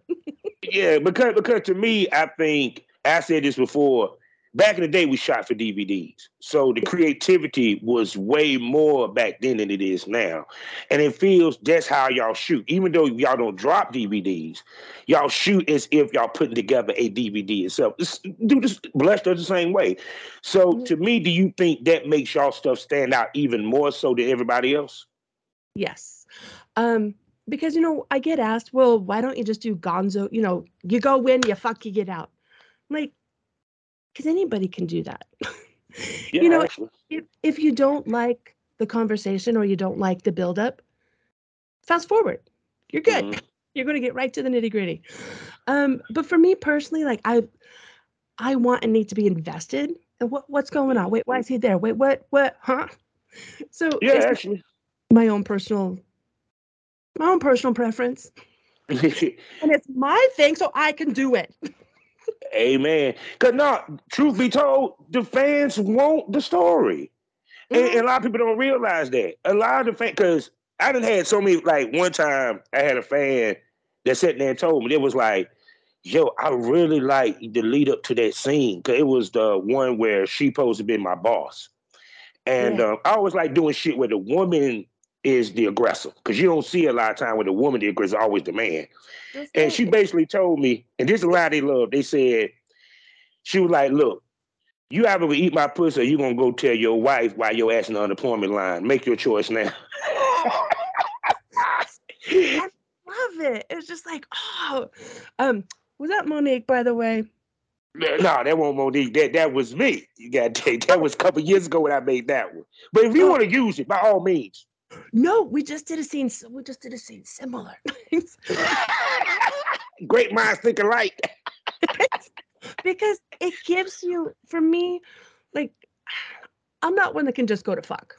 A: Yeah, because because to me, I think I said this before back in the day we shot for DVDs. So the creativity was way more back then than it is now. And it feels that's how y'all shoot. Even though y'all don't drop DVDs, y'all shoot as if y'all putting together a DVD itself. do this Blush us the same way. So mm-hmm. to me, do you think that makes y'all stuff stand out even more so than everybody else?
B: Yes. Um because you know, I get asked, well, why don't you just do gonzo? You know, you go in, you fuck, you get out. I'm like, because anybody can do that. Yeah, you know, if, if you don't like the conversation or you don't like the buildup, fast forward. You're good. Mm-hmm. You're going to get right to the nitty gritty. Um, but for me personally, like I, I want and need to be invested. And what what's going on? Wait, why is he there? Wait, what? What? Huh? So
A: yeah, actually,
B: my own personal, my own personal preference, and it's my thing, so I can do it.
A: Amen. Cause no, truth be told, the fans want the story. Mm-hmm. And, and, a lot of people don't realize that. A lot of the fans, because I done had so many, like one time I had a fan that sat there and told me, it was like, yo, I really like the lead up to that scene because it was the one where she supposed to be my boss. And yeah. um, I always like doing shit where the woman is the aggressor because you don't see a lot of time where the woman the aggressor always the man. That's and she basically told me, and this is a lot they love. They said she was like, "Look, you either gonna eat my pussy, or you gonna go tell your wife why your ass in the unemployment line. Make your choice now."
B: I love it. It was just like, oh, um, was that Monique, by the way?
A: No, that wasn't Monique. That that was me. You got to that was a couple years ago when I made that one. But if you oh. want to use it, by all means.
B: No, we just did a scene. We just did a scene similar.
A: Great minds think alike.
B: because it gives you, for me, like I'm not one that can just go to fuck.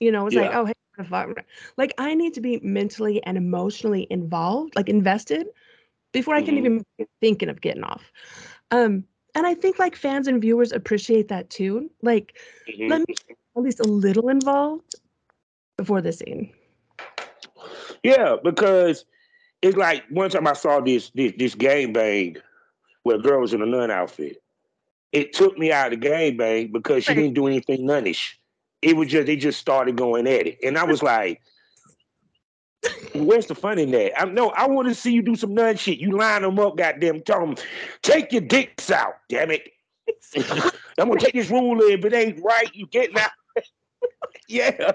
B: You know, it's yeah. like, oh, hey, fuck. Like I need to be mentally and emotionally involved, like invested, before I can mm-hmm. even be thinking of getting off. Um, and I think like fans and viewers appreciate that too. Like, mm-hmm. let me at least a little involved before the scene.
A: Yeah, because it's like one time I saw this this this game bang where a girl was in a nun outfit. It took me out of the game bang because she didn't do anything nunish. It was just they just started going at it, and I was like, Where's the fun in that? I no, I want to see you do some nun shit. You line them up, goddamn. Tell them, take your dicks out, damn it. I'm gonna take this ruler if it ain't right. You getting out? Yeah,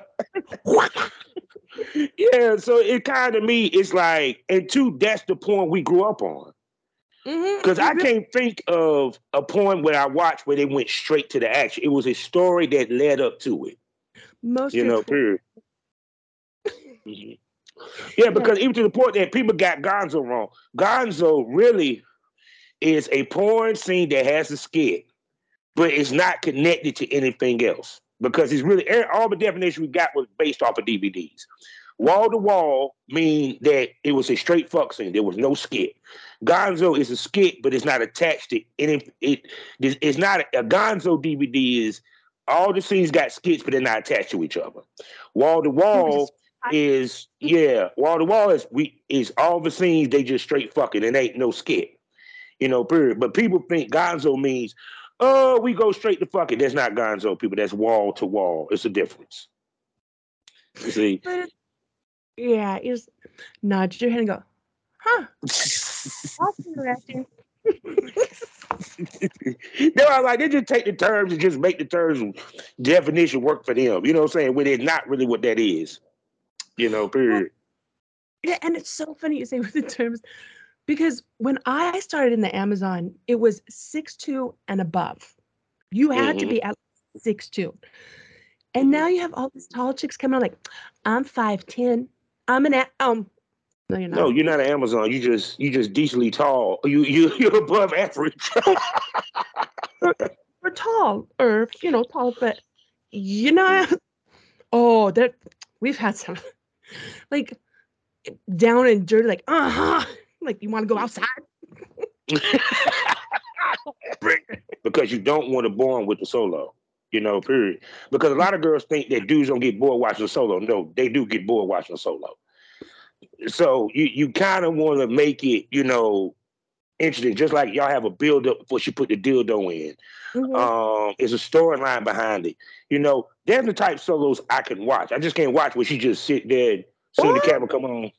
A: yeah. So it kind of me, it's like, and two, that's the point we grew up on. Because mm-hmm. I can't think of a point where I watched where they went straight to the action. It was a story that led up to it. Most you know, period. mm-hmm. Yeah, because even to the point that people got Gonzo wrong. Gonzo really is a porn scene that has a skit, but it's not connected to anything else because it's really er, all the definition we got was based off of DVDs. Wall to wall mean that it was a straight fuck scene. There was no skit. Gonzo is a skit, but it's not attached to any. It, it it's not a, a Gonzo DVD is all the scenes got skits, but they're not attached to each other. Wall to wall is yeah, wall to wall is we is all the scenes they just straight fucking and ain't no skit. You know, period. But people think Gonzo means, oh, we go straight to fucking. That's not Gonzo, people. That's wall to wall. It's a difference. You see?
B: Yeah, you just nod your head and go, huh. That's interesting.
A: no, I like they just take the terms and just make the terms definition work for them. You know what I'm saying? When it's not really what that is you know, period.
B: Yeah, and it's so funny you say with the terms because when I started in the Amazon, it was six two and above. You had mm-hmm. to be at six two. And mm-hmm. now you have all these tall chicks coming on like, I'm five ten. I'm an um
A: no, you're not. No, you're not an Amazon. You just you just decently tall. You you you're above average.
B: we're, we're tall, or you know, tall, but you know, oh, that we've had some like down and dirty, like, uh huh. Like, you want to go outside?
A: because you don't want to born with the solo, you know, period. Because a lot of girls think that dudes don't get bored watching solo. No, they do get bored watching solo. So you you kind of want to make it, you know, interesting. Just like y'all have a build up before she put the dildo in. Mm-hmm. Um, there's a storyline behind it. You know, there's the type solos I can watch. I just can't watch where she just sit there soon the camera come on.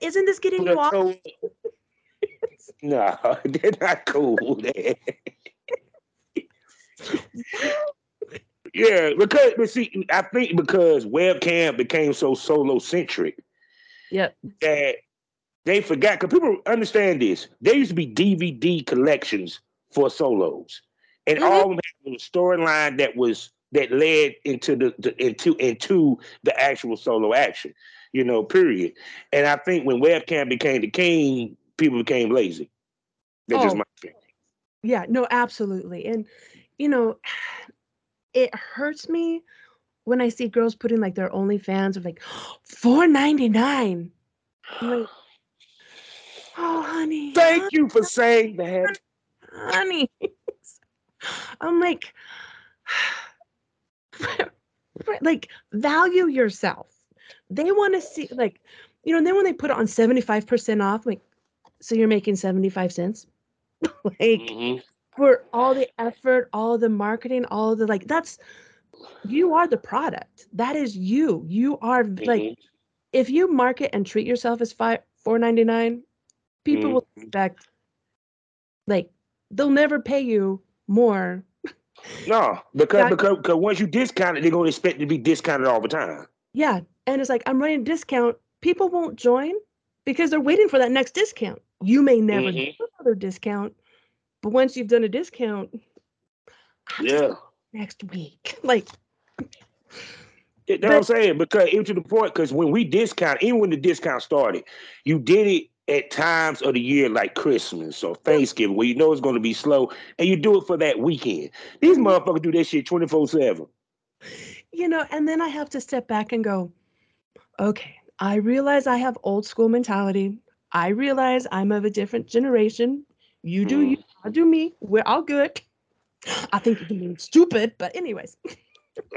B: Isn't this getting you off?
A: no, they're not cool. yeah, because but see, I think because webcam became so solo centric.
B: Yep.
A: That they forgot because people understand this. There used to be DVD collections for solos, and mm-hmm. all of them had a storyline that was that led into the, the, into into the actual solo action, you know. Period. And I think when webcam became the king, people became lazy. That's oh, just my opinion.
B: Yeah. No. Absolutely. And you know, it hurts me when I see girls putting like their OnlyFans of like four ninety nine. Like, oh, honey.
A: Thank honey, you for saying that
B: honey. I'm like, like value yourself. They want to see like, you know, and then when they put it on 75% off, like, so you're making 75 cents? like mm-hmm. for all the effort, all the marketing, all the like that's you are the product. That is you. You are mm-hmm. like if you market and treat yourself as five four ninety nine, people mm-hmm. will expect like they'll never pay you more.
A: No, because because because once you discount it, they're gonna expect to be discounted all the time.
B: Yeah. And it's like I'm running a discount. People won't join because they're waiting for that next discount. You may never mm-hmm. do another discount, but once you've done a discount,
A: yeah,
B: next week, like
A: that's what I'm saying. Because even to the point, because when we discount, even when the discount started, you did it at times of the year like Christmas or Thanksgiving, where you know it's going to be slow, and you do it for that weekend. These mm-hmm. motherfuckers do that shit 24 7.
B: You know, and then I have to step back and go, okay, I realize I have old school mentality. I realize I'm of a different generation. You do mm. you, I do me. We're all good. I think you're being stupid, but anyways.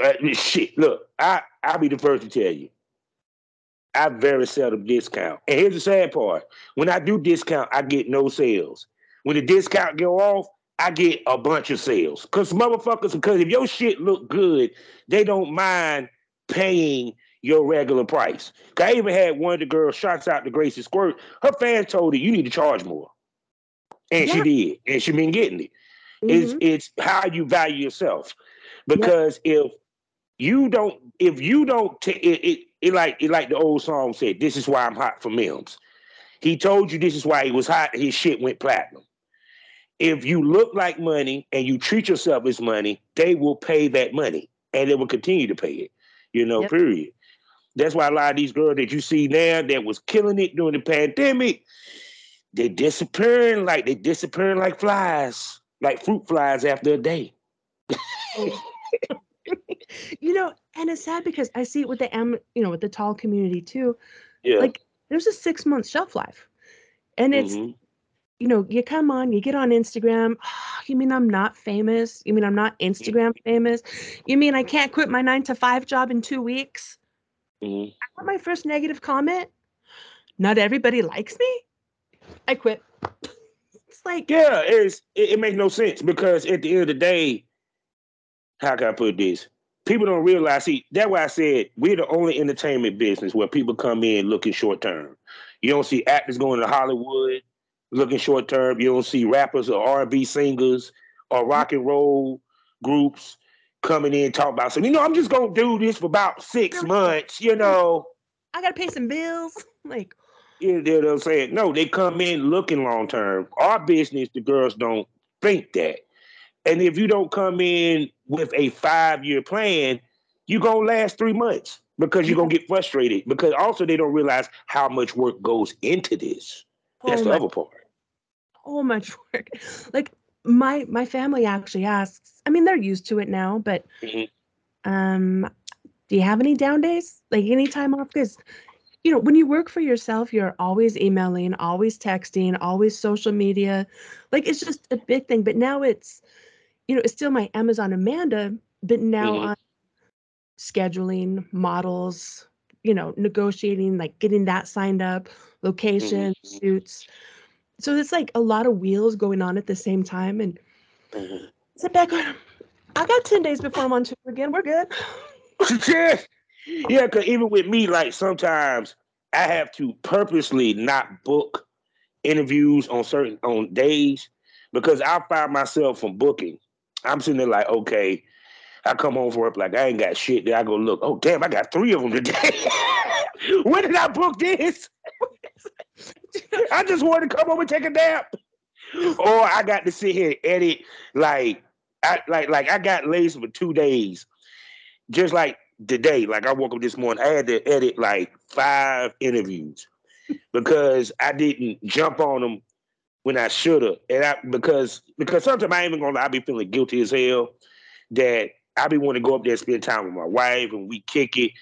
A: uh, shit, look, I I'll be the first to tell you. I very seldom discount. And here's the sad part. When I do discount, I get no sales. When the discount go off, I get a bunch of sales. Cause motherfuckers, because if your shit look good, they don't mind paying your regular price. I even had one of the girls, shots out to Gracie Squirt. Her fans told her you need to charge more. And yeah. she did. And she been getting it. Mm-hmm. It's it's how you value yourself. Because yeah. if you don't, if you don't take it, it, it like it like the old song said, this is why I'm hot for Mims. He told you this is why he was hot, his shit went platinum. If you look like money and you treat yourself as money, they will pay that money and they will continue to pay it. You know, yep. period. That's why a lot of these girls that you see now that was killing it during the pandemic, they're disappearing like they disappearing like flies, like fruit flies after a day.
B: you know, and it's sad because I see it with the am, you know, with the tall community too.
A: Yeah.
B: Like there's a six month shelf life, and it's. Mm-hmm. You know, you come on, you get on Instagram. Oh, you mean I'm not famous? You mean I'm not. Instagram famous? You mean I can't quit my nine to five job in two weeks? Mm-hmm. I got my first negative comment. Not everybody likes me. I quit. It's like
A: yeah, it's it, it makes no sense because at the end of the day, how can I put this? People don't realize. See, that's why I said we're the only entertainment business where people come in looking short term. You don't see actors going to Hollywood looking short term. You don't see rappers or R&B singers or rock and roll groups coming in talking about something. You know, I'm just gonna do this for about six months. You know,
B: I gotta pay some bills. Like,
A: you know what I'm saying? No, they come in looking long term. Our business, the girls don't think that. And if you don't come in with a five year plan, you're gonna last three months because you're gonna get frustrated. Because also they don't realize how much work goes into this. That's oh the other part.
B: So much work. Like my my family actually asks. I mean, they're used to it now, but mm-hmm. um, do you have any down days? Like any time off? Because you know, when you work for yourself, you're always emailing, always texting, always social media. Like it's just a big thing. But now it's, you know, it's still my Amazon Amanda, but now mm-hmm. I'm scheduling models, you know, negotiating, like getting that signed up, location, mm-hmm. shoots so it's like a lot of wheels going on at the same time and mm-hmm. sit back on i got 10 days before i'm on tour again we're good
A: yeah yeah because even with me like sometimes i have to purposely not book interviews on certain on days because i find myself from booking i'm sitting there like okay I come home from work like I ain't got shit. Then I go look. Oh damn, I got three of them today. when did I book this? I just wanted to come home and take a nap. Or I got to sit here and edit like I like like I got lazy for two days. Just like today, like I woke up this morning, I had to edit like five interviews because I didn't jump on them when I should have. And I because because sometimes I ain't even gonna I be feeling guilty as hell that I be wanting to go up there and spend time with my wife and we kick it.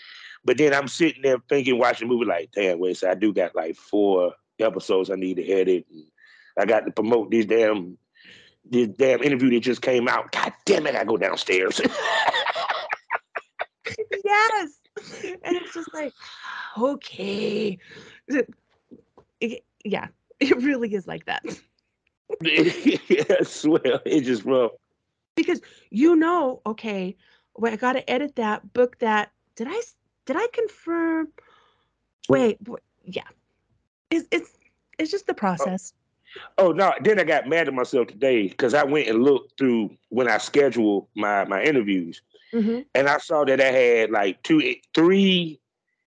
A: But then I'm sitting there thinking, watching the movie, like, damn, wait, so I do got like four episodes I need to edit. I got to promote these damn this damn interview that just came out. God damn it, I go downstairs.
B: yes. And it's just like, okay. Yeah. it really is like that.
A: I swear, it's just rough.
B: Because you know, okay, well, I got to edit that, book that. Did I did I confirm? Wait, yeah. It's it's it's just the process.
A: Oh, oh no! Then I got mad at myself today because I went and looked through when I scheduled my my interviews, mm-hmm. and I saw that I had like two, three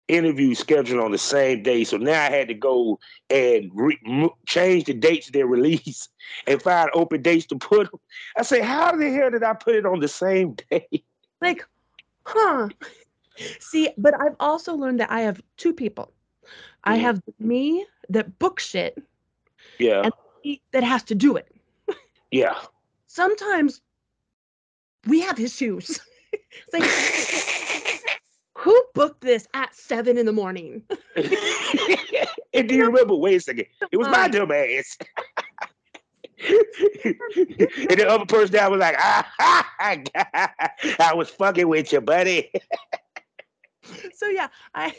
A: interviews scheduled on the same day. So now I had to go and re- change the dates of their release and find open dates to put them. I say, how the hell did I put it on the same day?
B: Like, huh? See, but I've also learned that I have two people. Mm-hmm. I have me that book shit.
A: Yeah.
B: And that has to do it.
A: Yeah.
B: Sometimes we have issues. like who booked this at seven in the morning?
A: and do you remember? Wait a second. It was my dumb ass. and the other person that was like, ah, I was fucking with you, buddy.
B: so yeah, I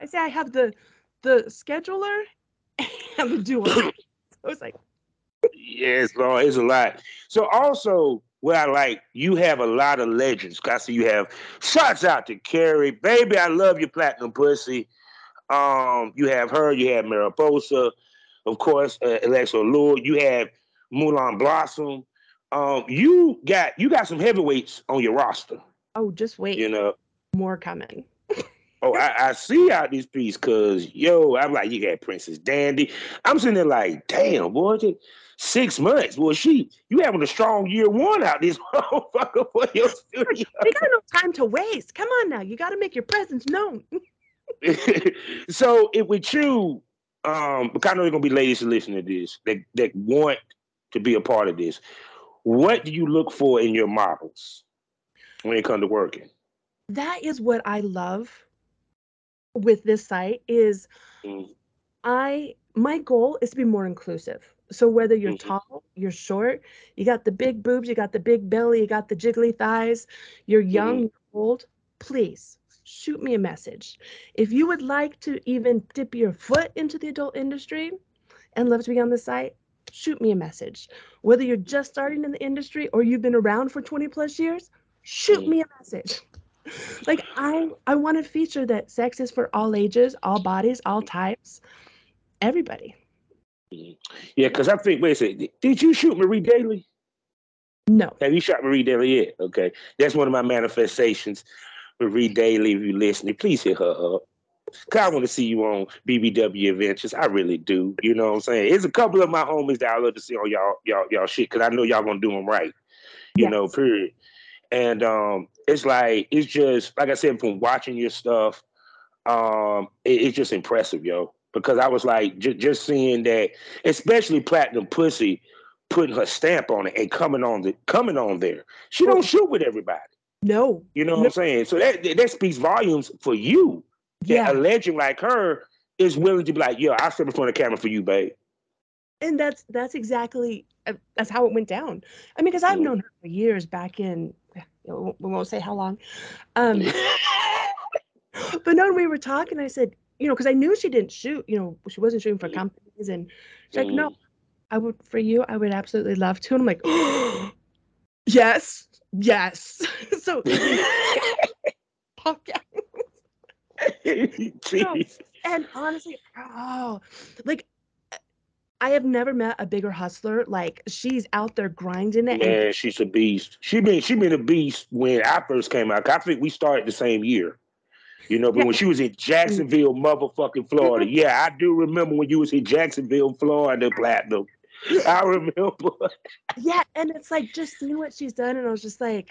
B: I say I have the the scheduler and the doer. I was like
A: Yes, Lord, it's a lot. So also what I like, you have a lot of legends. I see you have shots out to Carrie, baby. I love your platinum pussy. Um, you have her. You have Mariposa, of course, uh, Alexxis Allure. You have Mulan Blossom. Um, you got you got some heavyweights on your roster.
B: Oh, just wait.
A: You know,
B: more coming.
A: oh, I, I, see out this piece because yo, I'm like, you got Princess Dandy. I'm sitting there like, damn, boy, six months. Well, she, you having a strong year one out this motherfucker for your studio.
B: We got no time to waste. Come on now, you got to make your presence known.
A: so, if with you, um, because I know there's gonna be ladies who listen to this that that want to be a part of this. What do you look for in your models when it comes to working?
B: That is what I love with this site is mm. I my goal is to be more inclusive. So whether you're mm-hmm. tall, you're short, you got the big boobs, you got the big belly, you got the jiggly thighs, you're young, mm-hmm. you're old, please shoot me a message. If you would like to even dip your foot into the adult industry and love to be on the site, shoot me a message. Whether you're just starting in the industry or you've been around for 20 plus years, shoot me a message. like I I want to feature that sex is for all ages, all bodies, all types, everybody.
A: Yeah, because I think wait a second, did you shoot Marie Daly?
B: No.
A: Have you shot Marie Daly yet? Okay. That's one of my manifestations. Marie Daly, if you're listening, please hit her up. Cause I want to see you on BBW Adventures. I really do. You know what I'm saying? It's a couple of my homies that I love to see on y'all y'all y'all shit because I know y'all gonna do them right. You yes. know, period. And um, it's like it's just like I said from watching your stuff. Um, it, it's just impressive, yo. Because I was like j- just seeing that, especially Platinum Pussy putting her stamp on it and coming on the coming on there. She don't shoot with everybody.
B: No.
A: You know
B: no.
A: what I'm saying? So that that speaks volumes for you yeah. a legend like her is willing to be like, yo, I'll step in front of the camera for you, babe.
B: And that's that's exactly uh, that's how it went down. I mean, because I've mm. known her for years back in you know, we won't say how long. Um, but no, we were talking. I said, you know, because I knew she didn't shoot. You know, she wasn't shooting for mm. companies, and she's like, no, mm. I would for you. I would absolutely love to. And I'm like, oh, yes, yes. so, yeah. Jeez. And honestly, oh, like I have never met a bigger hustler. Like she's out there grinding it.
A: Yeah, and- she's a beast. She been she been a beast when I first came out. I think we started the same year. You know, but when she was in Jacksonville, motherfucking Florida. Yeah, I do remember when you was in Jacksonville, Florida, Platinum. I remember.
B: yeah, and it's like just seeing what she's done, and I was just like,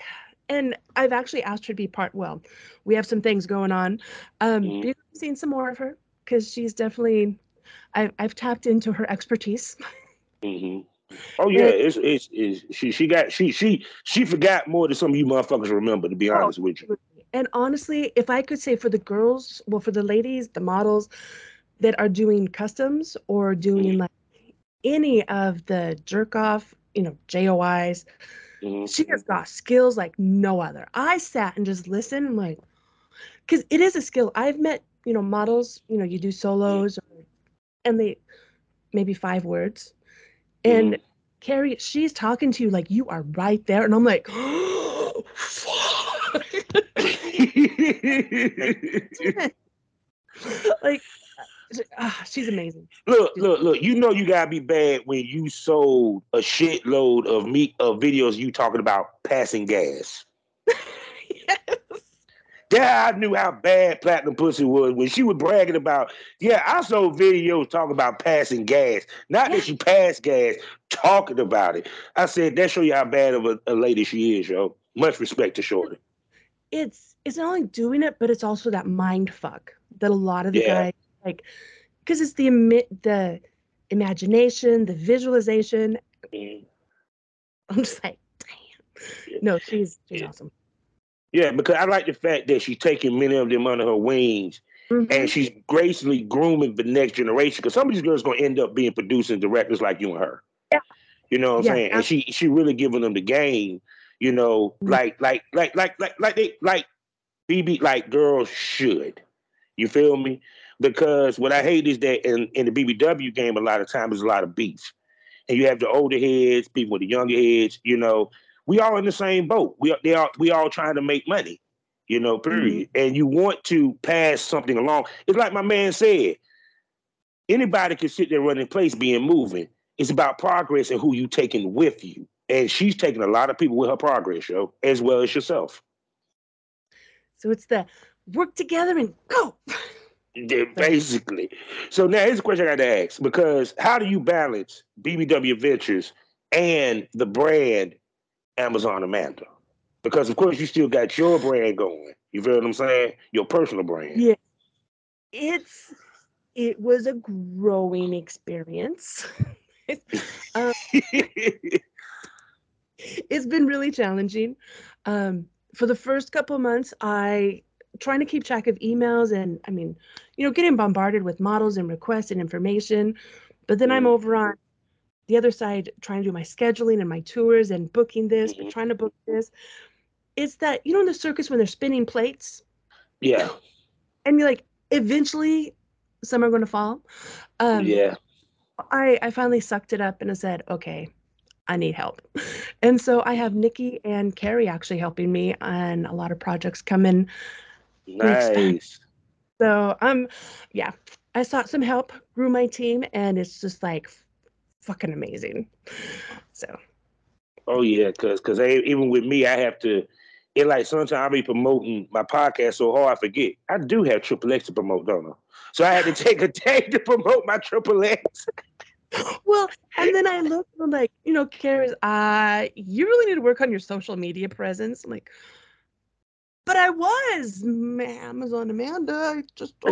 B: and I've actually asked her to be part. Well, we have some things going on. Um, mm-hmm. Seen some more of her because she's definitely. I've I've tapped into her expertise.
A: Mm-hmm. Oh yeah, it's, it's, it's she she got she she she forgot more than some of you motherfuckers remember. To be oh, honest oh, with you.
B: And honestly, if I could say for the girls, well, for the ladies, the models that are doing customs or doing mm-hmm. like any of the jerk off, you know, JOIs, Mm-hmm. She has got skills like no other. I sat and just listened and like, because it is a skill. I've met, you know, models, you know, you do solos or, and they, maybe five words. And mm. Carrie, she's talking to you like you are right there. And I'm like, oh, like uh, she's amazing.
A: Look, look, look. You know you gotta be bad when you sold a shitload of meat of videos you talking about passing gas. yes. That I knew how bad Platinum Pussy was when she was bragging about, yeah, I saw videos talking about passing gas. Not that she passed gas, talking about it. I said, that show you how bad of a, a lady she is, yo. Much respect to Shorty.
B: It's it's not only doing it, but it's also that mind fuck that a lot of the yeah. guys like because it's the the imagination, the visualization. Mm. I'm just like, damn. No, she's she's yeah. awesome.
A: Yeah, because I like the fact that she's taking many of them under her wings. Mm-hmm. And she's gracefully grooming the next generation because some of these girls gonna end up being producing directors like you and her. Yeah. You know what I'm yeah, saying? And she she really giving them the game, you know, mm-hmm. like like like like like like they like BB like girls should. You feel me? Because what I hate is that in, in the BBW game, a lot of times there's a lot of beef. And you have the older heads, people with the younger heads, you know, we all in the same boat. We they are we all trying to make money, you know, period. Mm-hmm. And you want to pass something along. It's like my man said, anybody can sit there running place being moving. It's about progress and who you taking with you. And she's taking a lot of people with her progress, yo, as well as yourself.
B: So it's the work together and go.
A: Basically. So now here's a question I got to ask because how do you balance BBW Ventures and the brand Amazon Amanda? Because of course you still got your brand going. You feel what I'm saying? Your personal brand.
B: Yeah. It's it was a growing experience. um, it's been really challenging. Um, for the first couple months, I trying to keep track of emails and I mean, you know, getting bombarded with models and requests and information. But then mm-hmm. I'm over on the other side trying to do my scheduling and my tours and booking this, mm-hmm. but trying to book this. It's that, you know, in the circus when they're spinning plates?
A: Yeah.
B: And you're like, eventually some are going to fall.
A: Um, yeah.
B: I, I finally sucked it up and I said, okay, I need help. And so I have Nikki and Carrie actually helping me on a lot of projects coming
A: Nice.
B: So um, yeah, I sought some help, grew my team, and it's just like fucking amazing. So.
A: Oh yeah, cause cause even with me, I have to. It like sometimes I be promoting my podcast so hard I forget. I do have Triple X to promote, don't I? So I had to take a day to promote my Triple X.
B: well, and then I look I'm like, you know, Karis, uh, you really need to work on your social media presence. I'm like, but I was Amazon Amanda. I just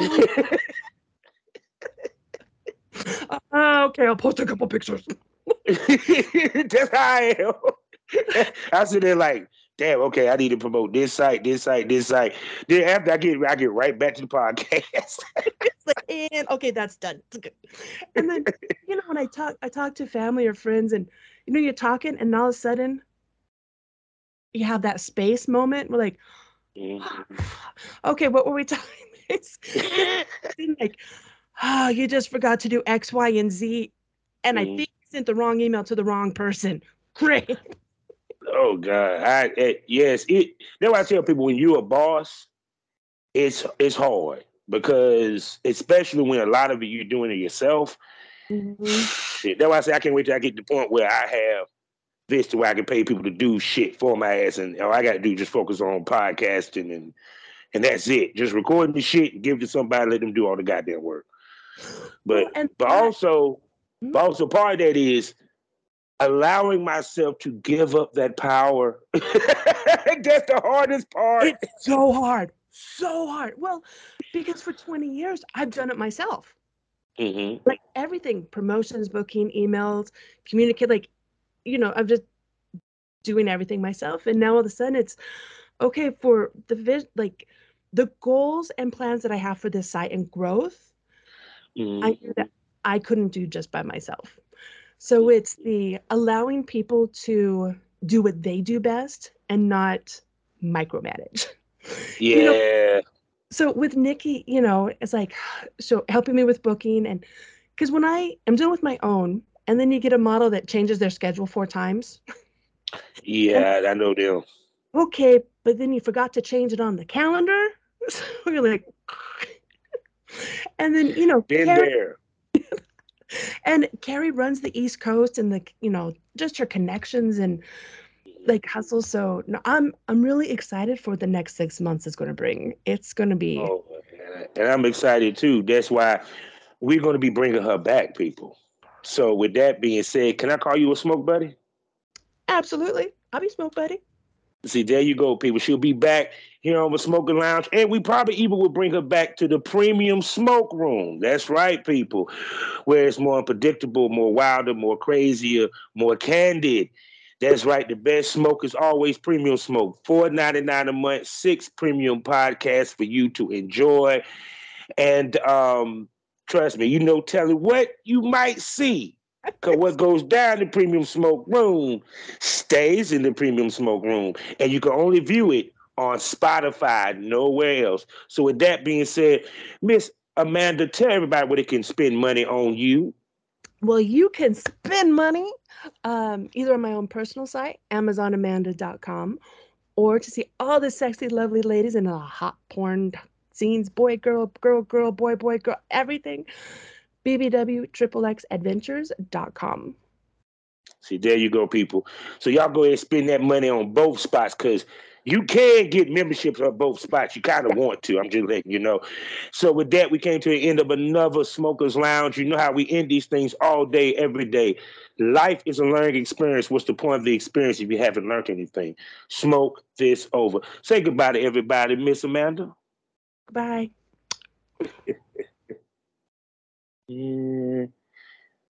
B: uh, okay, I'll post a couple pictures.
A: That's how I am. There like, damn, okay, I need to promote this site, this site, this site. Then after I get I get right back to the podcast.
B: and okay, that's done. And then you know when I talk I talk to family or friends and you know you're talking and all of a sudden you have that space moment We're like Mm-hmm. okay, what were we talking? It's like, oh, you just forgot to do X, Y, and Z, and mm-hmm. I think you sent the wrong email to the wrong person. Great.
A: Oh God, I, it, yes, it. That's why I tell people when you're a boss, it's it's hard because especially when a lot of it you're doing it yourself. Mm-hmm. Shit, that's why I say I can't wait till I get to the point where I have this to where I can pay people to do shit for my ass, and all I got to do just focus on podcasting and and that's it. Just recording the shit and give it to somebody, let them do all the goddamn work. But well, but also, mm-hmm. but also part of that is allowing myself to give up that power. that's the hardest part.
B: It's so hard, so hard. Well, because for twenty years I've done it myself. Mm-hmm. Like everything, promotions, booking, emails, communicate. Like you know, I'm just doing everything myself. And now all of a sudden it's okay for the vis- like the goals and plans that I have for this site and growth. Mm-hmm. I knew that I couldn't do just by myself. So it's the allowing people to do what they do best and not micromanage.
A: Yeah. You know,
B: so with Nikki, you know, it's like so helping me with booking and because when I am done with my own, and then you get a model that changes their schedule four times.
A: Yeah, I know deal.
B: Okay, but then you forgot to change it on the calendar. So you're like, and then you know,
A: Been
B: Carrie,
A: there.
B: And Carrie runs the East Coast, and the you know just her connections and like hustle. So no, I'm I'm really excited for what the next six months is going to bring. It's going to be.
A: Oh, and I'm excited too. That's why we're going to be bringing her back, people. So, with that being said, can I call you a smoke buddy?
B: Absolutely. I'll be smoke buddy.
A: See, there you go, people. She'll be back here on the smoking lounge, and we probably even will bring her back to the premium smoke room. That's right, people, where it's more unpredictable, more wilder, more crazier, more candid. That's right. The best smoke is always premium smoke. Four ninety nine a month, six premium podcasts for you to enjoy, and um, trust me, you know, tell it what you might see. Because what goes down the premium smoke room stays in the premium smoke room. And you can only view it on Spotify, nowhere else. So, with that being said, Miss Amanda, tell everybody where they can spend money on you.
B: Well, you can spend money um, either on my own personal site, AmazonAmanda.com, or to see all the sexy, lovely ladies in the hot porn scenes boy, girl, girl, girl, boy, boy, girl, everything bbwxxxadventures.com.
A: See, there you go, people. So y'all go ahead and spend that money on both spots because you can get memberships on both spots. You kind of want to. I'm just letting you know. So with that, we came to the end of another Smokers Lounge. You know how we end these things all day, every day. Life is a learning experience. What's the point of the experience if you haven't learned anything? Smoke This Ova. Say goodbye to everybody, Miss Amanda.
B: Bye.
A: Yeah.